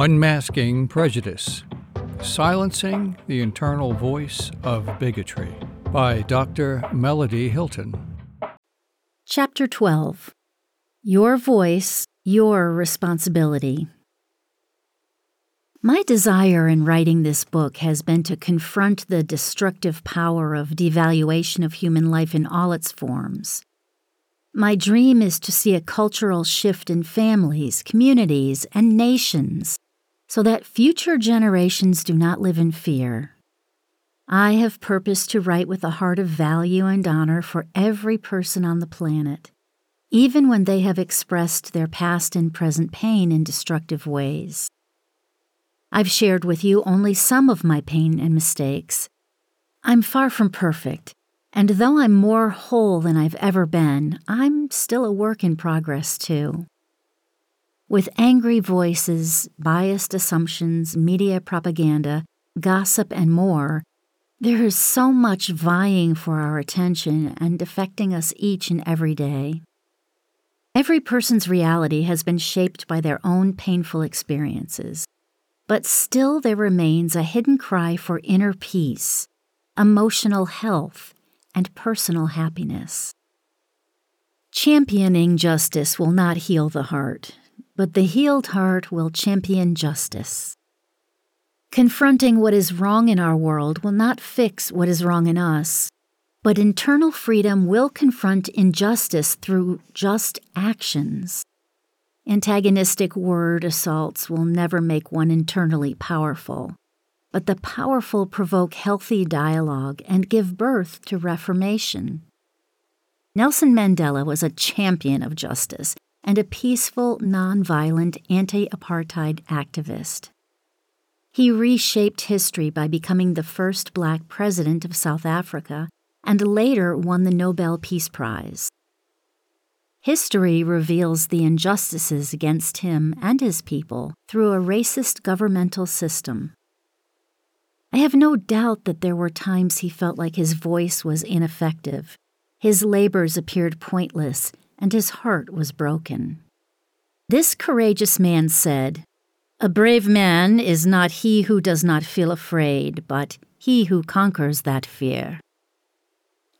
Unmasking Prejudice Silencing the Internal Voice of Bigotry by Dr. Melody Hilton. Chapter 12 Your Voice, Your Responsibility. My desire in writing this book has been to confront the destructive power of devaluation of human life in all its forms. My dream is to see a cultural shift in families, communities, and nations so that future generations do not live in fear. I have purposed to write with a heart of value and honor for every person on the planet, even when they have expressed their past and present pain in destructive ways. I've shared with you only some of my pain and mistakes. I'm far from perfect, and though I'm more whole than I've ever been, I'm still a work in progress, too. With angry voices, biased assumptions, media propaganda, gossip, and more, there is so much vying for our attention and affecting us each and every day. Every person's reality has been shaped by their own painful experiences, but still there remains a hidden cry for inner peace, emotional health, and personal happiness. Championing justice will not heal the heart, but the healed heart will champion justice. Confronting what is wrong in our world will not fix what is wrong in us, but internal freedom will confront injustice through just actions. Antagonistic word assaults will never make one internally powerful but the powerful provoke healthy dialogue and give birth to reformation. Nelson Mandela was a champion of justice and a peaceful, nonviolent anti apartheid activist. He reshaped history by becoming the first black president of South Africa and later won the Nobel Peace Prize. History reveals the injustices against him and his people through a racist governmental system. I have no doubt that there were times he felt like his voice was ineffective, his labors appeared pointless, and his heart was broken. This courageous man said, A brave man is not he who does not feel afraid, but he who conquers that fear.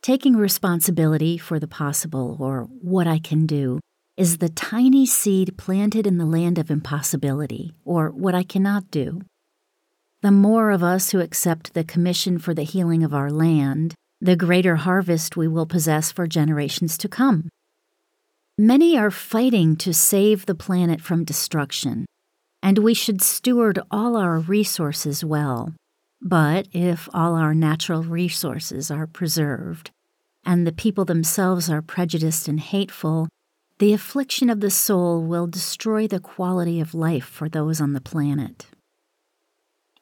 Taking responsibility for the possible, or what I can do, is the tiny seed planted in the land of impossibility, or what I cannot do the more of us who accept the commission for the healing of our land, the greater harvest we will possess for generations to come. Many are fighting to save the planet from destruction, and we should steward all our resources well. But if all our natural resources are preserved, and the people themselves are prejudiced and hateful, the affliction of the soul will destroy the quality of life for those on the planet.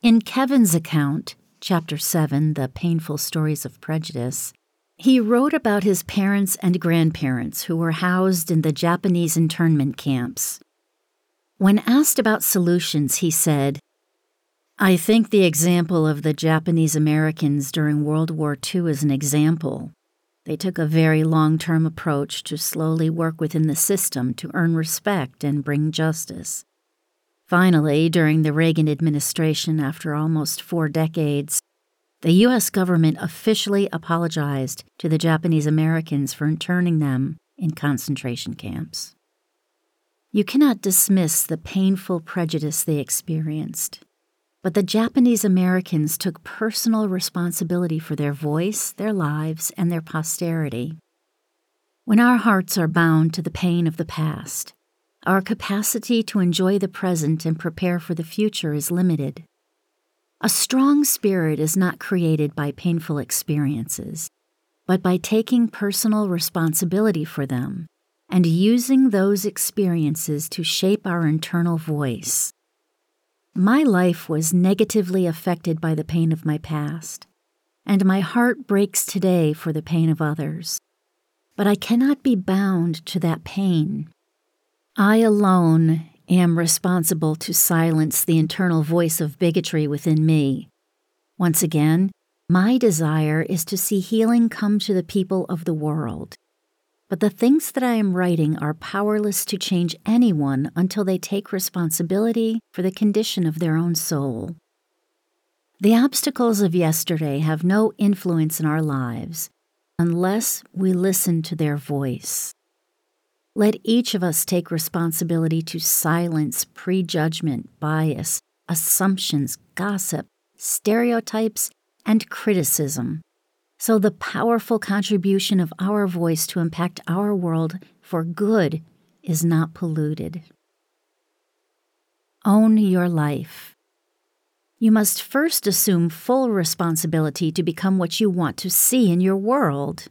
In Kevin's account, Chapter 7, The Painful Stories of Prejudice, he wrote about his parents and grandparents who were housed in the Japanese internment camps. When asked about solutions, he said, I think the example of the Japanese Americans during World War II is an example. They took a very long term approach to slowly work within the system to earn respect and bring justice. Finally, during the Reagan administration, after almost four decades, the U.S. government officially apologized to the Japanese Americans for interning them in concentration camps. You cannot dismiss the painful prejudice they experienced, but the Japanese Americans took personal responsibility for their voice, their lives, and their posterity. When our hearts are bound to the pain of the past, our capacity to enjoy the present and prepare for the future is limited. A strong spirit is not created by painful experiences, but by taking personal responsibility for them and using those experiences to shape our internal voice. My life was negatively affected by the pain of my past, and my heart breaks today for the pain of others. But I cannot be bound to that pain I alone am responsible to silence the internal voice of bigotry within me. Once again, my desire is to see healing come to the people of the world. but the things that I am writing are powerless to change anyone until they take responsibility for the condition of their own soul. The obstacles of yesterday have no influence in our lives unless we listen to their voice. Let each of us take responsibility to silence prejudgment, bias, assumptions, gossip, stereotypes, and criticism. So the powerful contribution of our voice to impact our world for good is not polluted. Own your life. You must first assume full responsibility to become what you want to see in your world.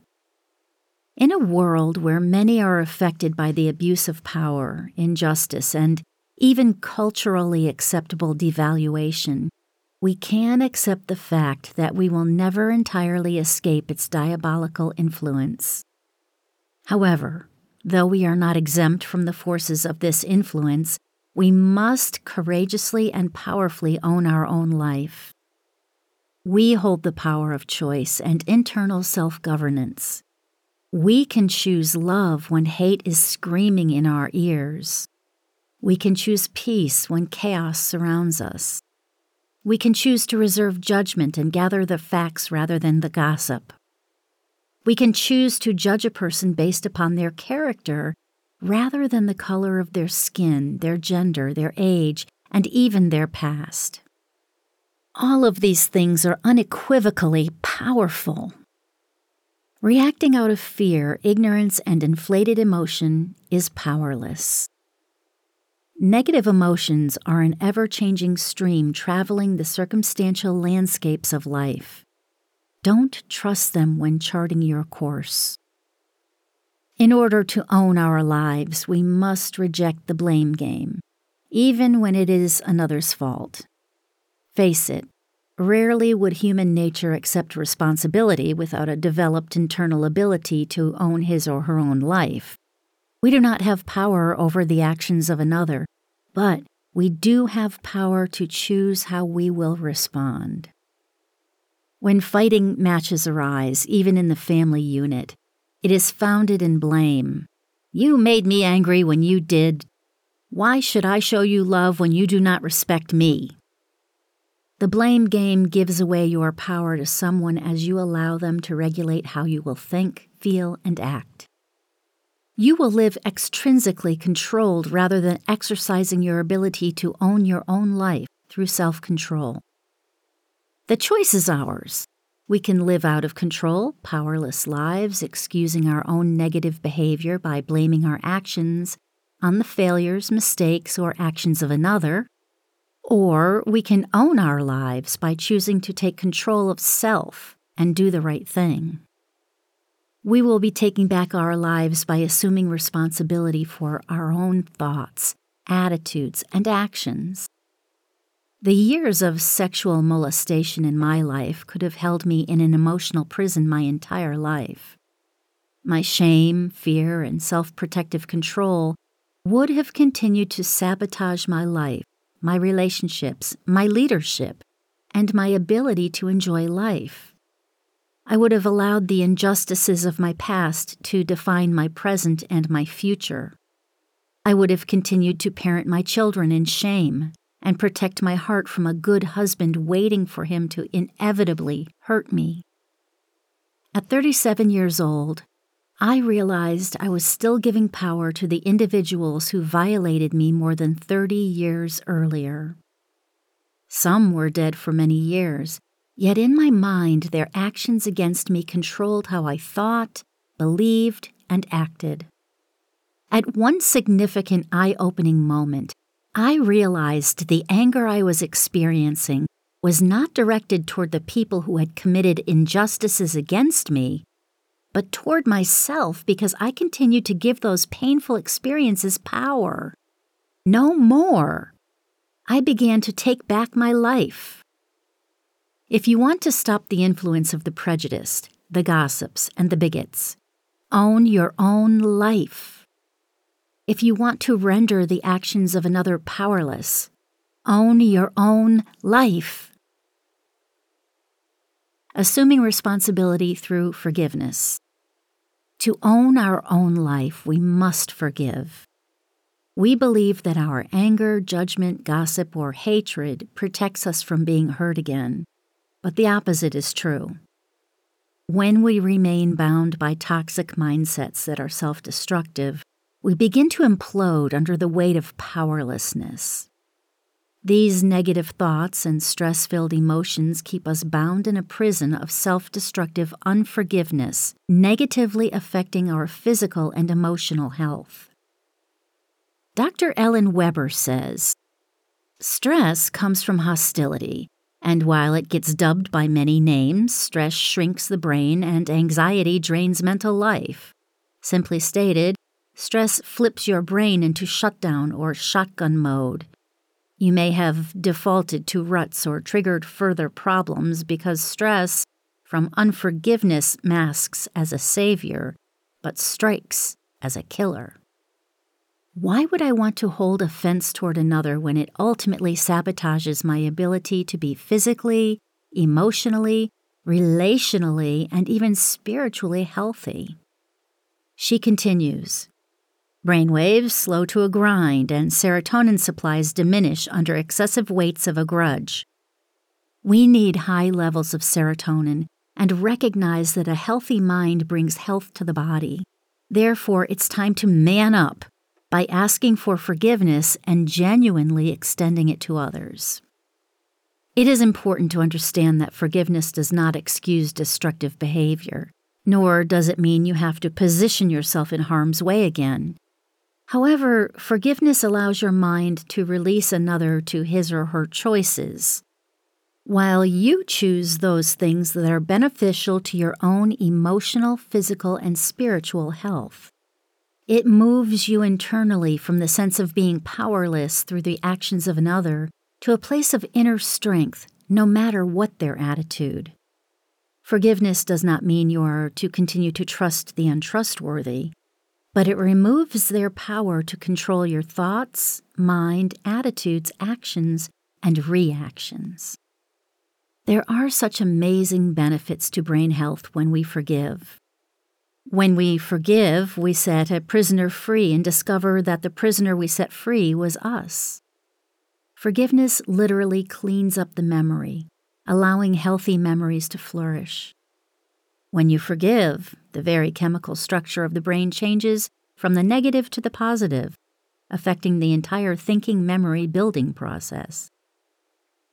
In a world where many are affected by the abuse of power, injustice, and even culturally acceptable devaluation, we can accept the fact that we will never entirely escape its diabolical influence. However, though we are not exempt from the forces of this influence, we must courageously and powerfully own our own life. We hold the power of choice and internal self governance. We can choose love when hate is screaming in our ears. We can choose peace when chaos surrounds us. We can choose to reserve judgment and gather the facts rather than the gossip. We can choose to judge a person based upon their character rather than the color of their skin, their gender, their age, and even their past. All of these things are unequivocally powerful. Reacting out of fear, ignorance, and inflated emotion is powerless. Negative emotions are an ever changing stream traveling the circumstantial landscapes of life. Don't trust them when charting your course. In order to own our lives, we must reject the blame game, even when it is another's fault. Face it, rarely would human nature accept responsibility without a developed internal ability to own his or her own life. We do not have power over the actions of another, but we do have power to choose how we will respond. When fighting matches arise, even in the family unit, it is founded in blame. You made me angry when you did. Why should I show you love when you do not respect me? The blame game gives away your power to someone as you allow them to regulate how you will think, feel, and act. You will live extrinsically controlled rather than exercising your ability to own your own life through self control. The choice is ours. We can live out of control, powerless lives, excusing our own negative behavior by blaming our actions on the failures, mistakes, or actions of another. Or we can own our lives by choosing to take control of self and do the right thing. We will be taking back our lives by assuming responsibility for our own thoughts, attitudes, and actions. The years of sexual molestation in my life could have held me in an emotional prison my entire life. My shame, fear, and self protective control would have continued to sabotage my life, my relationships, my leadership, and my ability to enjoy life. I would have allowed the injustices of my past to define my present and my future. I would have continued to parent my children in shame and protect my heart from a good husband waiting for him to inevitably hurt me. At 37 years old, I realized I was still giving power to the individuals who violated me more than 30 years earlier. Some were dead for many years, yet in my mind their actions against me controlled how I thought, believed, and acted. At one significant eye opening moment, I realized the anger I was experiencing was not directed toward the people who had committed injustices against me, but toward myself because I continued to give those painful experiences power. No more. I began to take back my life. If you want to stop the influence of the prejudiced, the gossips, and the bigots, own your own life. If you want to render the actions of another powerless, own your own life. Assuming responsibility through forgiveness. To own our own life, we must forgive. We believe that our anger, judgment, gossip, or hatred protects us from being hurt again, but the opposite is true. When we remain bound by toxic mindsets that are self destructive, we begin to implode under the weight of powerlessness. These negative thoughts and stress filled emotions keep us bound in a prison of self destructive unforgiveness, negatively affecting our physical and emotional health. Dr. Ellen Weber says Stress comes from hostility, and while it gets dubbed by many names, stress shrinks the brain and anxiety drains mental life. Simply stated, stress flips your brain into shutdown or shotgun mode. You may have defaulted to ruts or triggered further problems because stress from unforgiveness masks as a savior, but strikes as a killer. Why would I want to hold offense toward another when it ultimately sabotages my ability to be physically, emotionally, relationally, and even spiritually healthy? She continues Brainwaves slow to a grind, and serotonin supplies diminish under excessive weights of a grudge. We need high levels of serotonin and recognize that a healthy mind brings health to the body. Therefore, it's time to man up by asking for forgiveness and genuinely extending it to others. It is important to understand that forgiveness does not excuse destructive behavior, nor does it mean you have to position yourself in harm's way again. However, forgiveness allows your mind to release another to his or her choices, while you choose those things that are beneficial to your own emotional, physical, and spiritual health. It moves you internally from the sense of being powerless through the actions of another to a place of inner strength, no matter what their attitude. Forgiveness does not mean you are to continue to trust the untrustworthy, but it removes their power to control your thoughts, mind, attitudes, actions, and reactions. There are such amazing benefits to brain health when we forgive. When we forgive, we set a prisoner free and discover that the prisoner we set free was us. Forgiveness literally cleans up the memory, allowing healthy memories to flourish. When you forgive, the very chemical structure of the brain changes from the negative to the positive, affecting the entire thinking memory building process.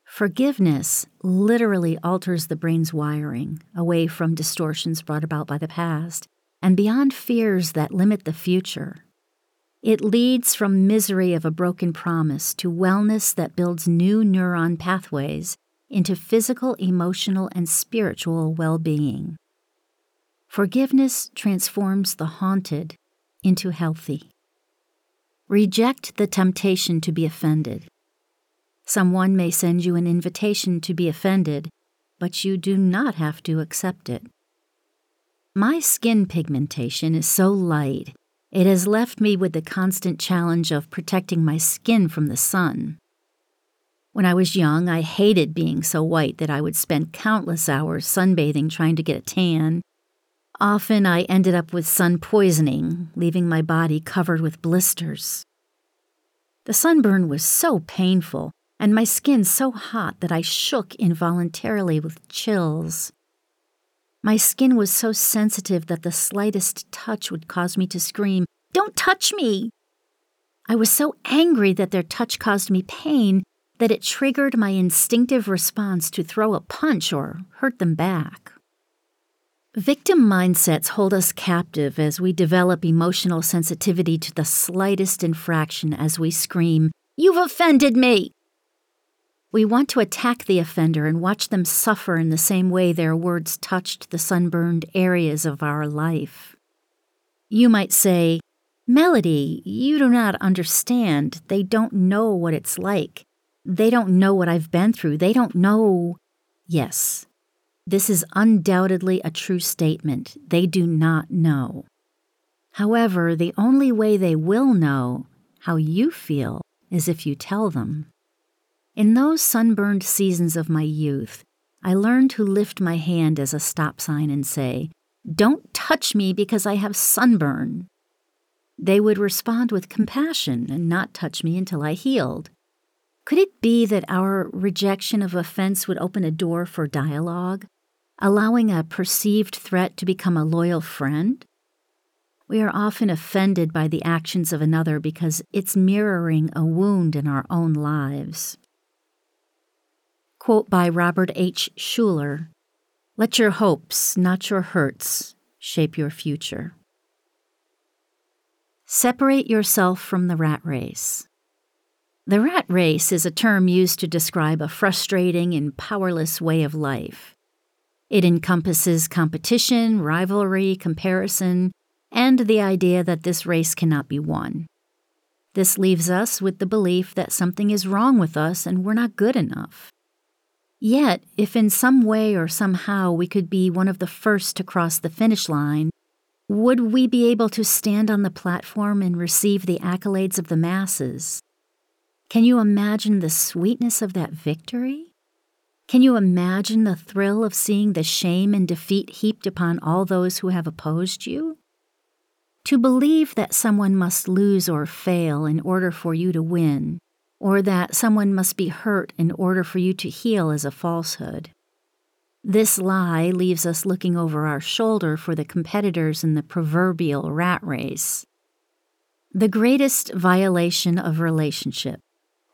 Forgiveness literally alters the brain's wiring away from distortions brought about by the past and beyond fears that limit the future. It leads from misery of a broken promise to wellness that builds new neuron pathways into physical, emotional, and spiritual well being. Forgiveness transforms the haunted into healthy. Reject the temptation to be offended. Someone may send you an invitation to be offended, but you do not have to accept it. My skin pigmentation is so light, it has left me with the constant challenge of protecting my skin from the sun. When I was young, I hated being so white that I would spend countless hours sunbathing trying to get a tan. Often I ended up with sun poisoning, leaving my body covered with blisters. The sunburn was so painful, and my skin so hot that I shook involuntarily with chills. My skin was so sensitive that the slightest touch would cause me to scream, Don't touch me! I was so angry that their touch caused me pain that it triggered my instinctive response to throw a punch or hurt them back. Victim mindsets hold us captive as we develop emotional sensitivity to the slightest infraction as we scream, You've offended me! We want to attack the offender and watch them suffer in the same way their words touched the sunburned areas of our life. You might say, Melody, you do not understand. They don't know what it's like. They don't know what I've been through. They don't know. Yes, this is undoubtedly a true statement. They do not know. However, the only way they will know how you feel is if you tell them. In those sunburned seasons of my youth, I learned to lift my hand as a stop sign and say, Don't touch me because I have sunburn. They would respond with compassion and not touch me until I healed. Could it be that our rejection of offense would open a door for dialogue, allowing a perceived threat to become a loyal friend? We are often offended by the actions of another because it's mirroring a wound in our own lives. Quote by Robert H. Schuller Let your hopes, not your hurts, shape your future. Separate yourself from the rat race. The rat race is a term used to describe a frustrating and powerless way of life. It encompasses competition, rivalry, comparison, and the idea that this race cannot be won. This leaves us with the belief that something is wrong with us and we're not good enough. Yet, if in some way or somehow we could be one of the first to cross the finish line, would we be able to stand on the platform and receive the accolades of the masses? Can you imagine the sweetness of that victory? Can you imagine the thrill of seeing the shame and defeat heaped upon all those who have opposed you? To believe that someone must lose or fail in order for you to win, or that someone must be hurt in order for you to heal is a falsehood. This lie leaves us looking over our shoulder for the competitors in the proverbial rat race. The greatest violation of relationship,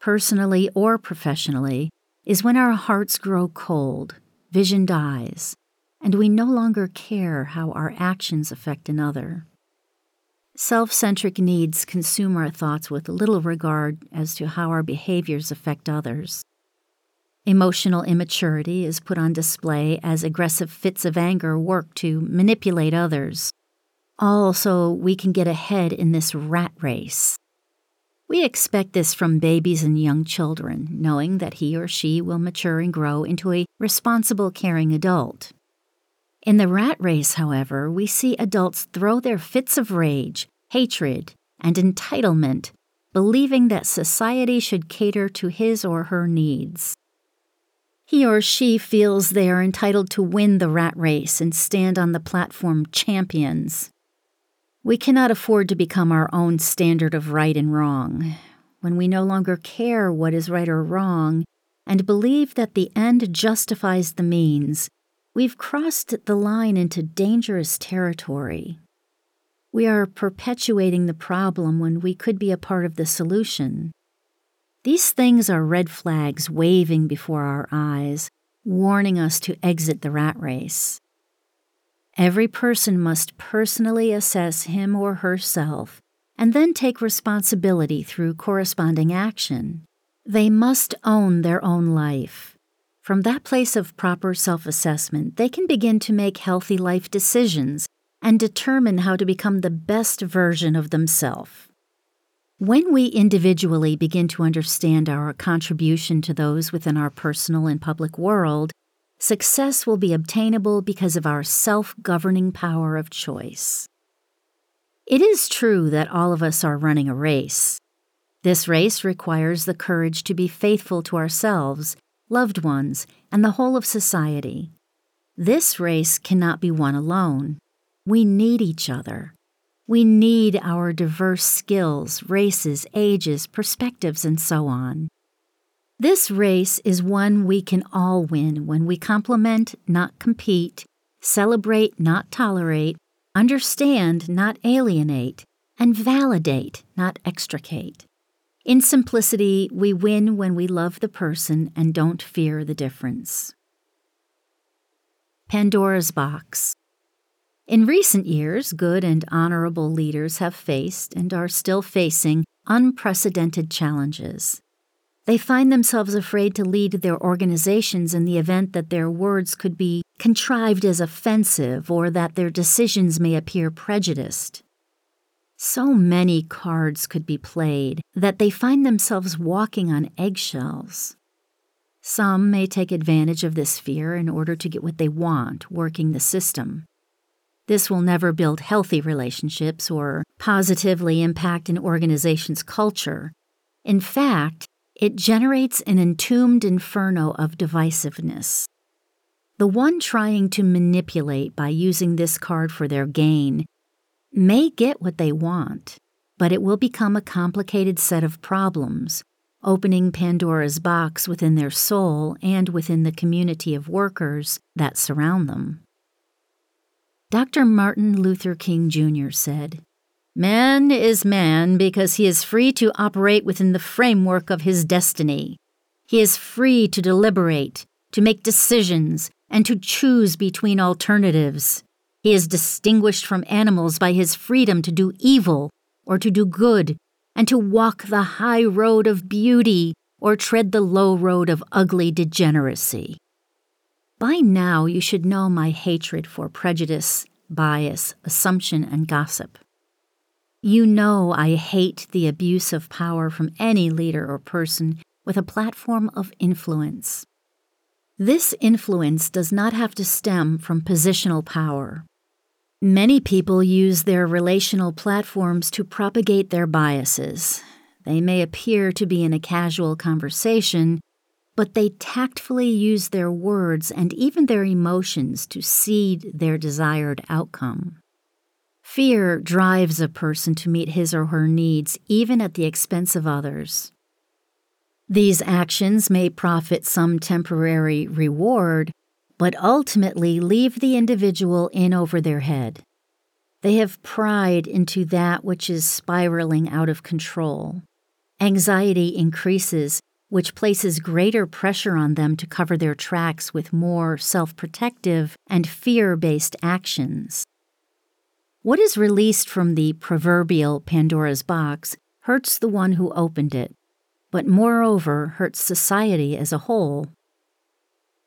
personally or professionally, is when our hearts grow cold, vision dies, and we no longer care how our actions affect another. Self centric needs consume our thoughts with little regard as to how our behaviors affect others. Emotional immaturity is put on display as aggressive fits of anger work to manipulate others. Also, we can get ahead in this rat race. We expect this from babies and young children, knowing that he or she will mature and grow into a responsible, caring adult. In the rat race, however, we see adults throw their fits of rage, hatred, and entitlement, believing that society should cater to his or her needs. He or she feels they are entitled to win the rat race and stand on the platform champions. We cannot afford to become our own standard of right and wrong. When we no longer care what is right or wrong and believe that the end justifies the means, We've crossed the line into dangerous territory. We are perpetuating the problem when we could be a part of the solution. These things are red flags waving before our eyes, warning us to exit the rat race. Every person must personally assess him or herself and then take responsibility through corresponding action. They must own their own life. From that place of proper self assessment, they can begin to make healthy life decisions and determine how to become the best version of themselves. When we individually begin to understand our contribution to those within our personal and public world, success will be obtainable because of our self governing power of choice. It is true that all of us are running a race. This race requires the courage to be faithful to ourselves loved ones, and the whole of society. This race cannot be won alone. We need each other. We need our diverse skills, races, ages, perspectives, and so on. This race is one we can all win when we complement, not compete, celebrate, not tolerate, understand, not alienate, and validate, not extricate. In simplicity, we win when we love the person and don't fear the difference. Pandora's Box In recent years, good and honorable leaders have faced and are still facing unprecedented challenges. They find themselves afraid to lead their organizations in the event that their words could be contrived as offensive or that their decisions may appear prejudiced. So many cards could be played that they find themselves walking on eggshells. Some may take advantage of this fear in order to get what they want, working the system. This will never build healthy relationships or positively impact an organization's culture. In fact, it generates an entombed inferno of divisiveness. The one trying to manipulate by using this card for their gain may get what they want, but it will become a complicated set of problems, opening Pandora's box within their soul and within the community of workers that surround them. Dr. Martin Luther King Jr. said, Man is man because he is free to operate within the framework of his destiny. He is free to deliberate, to make decisions, and to choose between alternatives. He is distinguished from animals by his freedom to do evil or to do good, and to walk the high road of beauty or tread the low road of ugly degeneracy. By now, you should know my hatred for prejudice, bias, assumption, and gossip. You know I hate the abuse of power from any leader or person with a platform of influence. This influence does not have to stem from positional power. Many people use their relational platforms to propagate their biases. They may appear to be in a casual conversation, but they tactfully use their words and even their emotions to seed their desired outcome. Fear drives a person to meet his or her needs even at the expense of others. These actions may profit some temporary reward, but ultimately leave the individual in over their head. They have pried into that which is spiraling out of control. Anxiety increases, which places greater pressure on them to cover their tracks with more self protective and fear based actions. What is released from the proverbial Pandora's box hurts the one who opened it but moreover hurts society as a whole.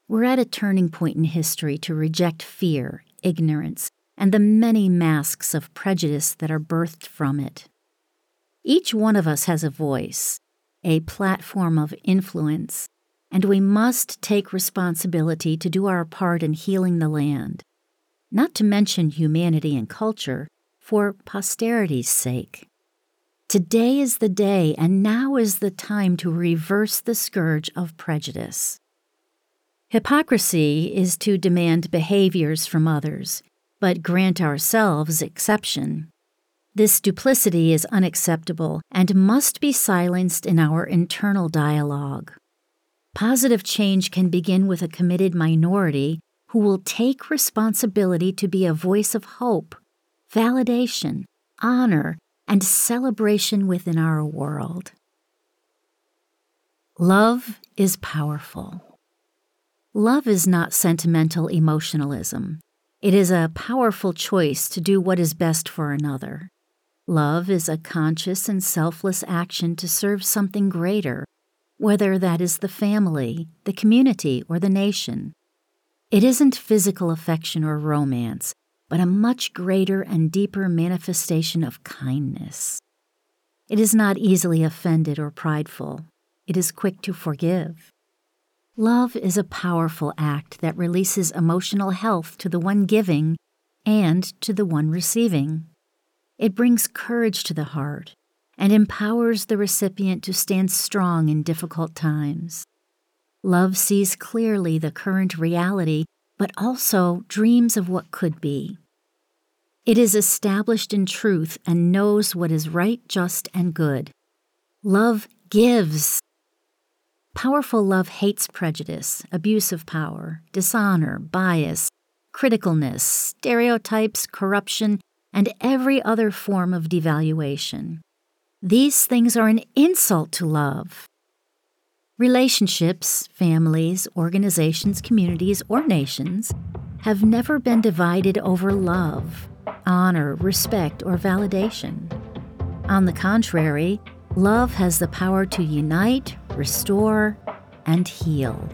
We're at a turning point in history to reject fear, ignorance, and the many masks of prejudice that are birthed from it. Each one of us has a voice, a platform of influence, and we must take responsibility to do our part in healing the land, not to mention humanity and culture, for posterity's sake. Today is the day, and now is the time to reverse the scourge of prejudice. Hypocrisy is to demand behaviors from others, but grant ourselves exception. This duplicity is unacceptable and must be silenced in our internal dialogue. Positive change can begin with a committed minority who will take responsibility to be a voice of hope, validation, honor, and celebration within our world. Love is powerful. Love is not sentimental emotionalism. It is a powerful choice to do what is best for another. Love is a conscious and selfless action to serve something greater, whether that is the family, the community, or the nation. It isn't physical affection or romance, but a much greater and deeper manifestation of kindness. It is not easily offended or prideful, it is quick to forgive. Love is a powerful act that releases emotional health to the one giving and to the one receiving. It brings courage to the heart and empowers the recipient to stand strong in difficult times. Love sees clearly the current reality, but also dreams of what could be. It is established in truth and knows what is right, just, and good. Love gives. Powerful love hates prejudice, abuse of power, dishonor, bias, criticalness, stereotypes, corruption, and every other form of devaluation. These things are an insult to love. Relationships, families, organizations, communities, or nations have never been divided over love honor, respect, or validation. On the contrary, love has the power to unite, restore, and heal.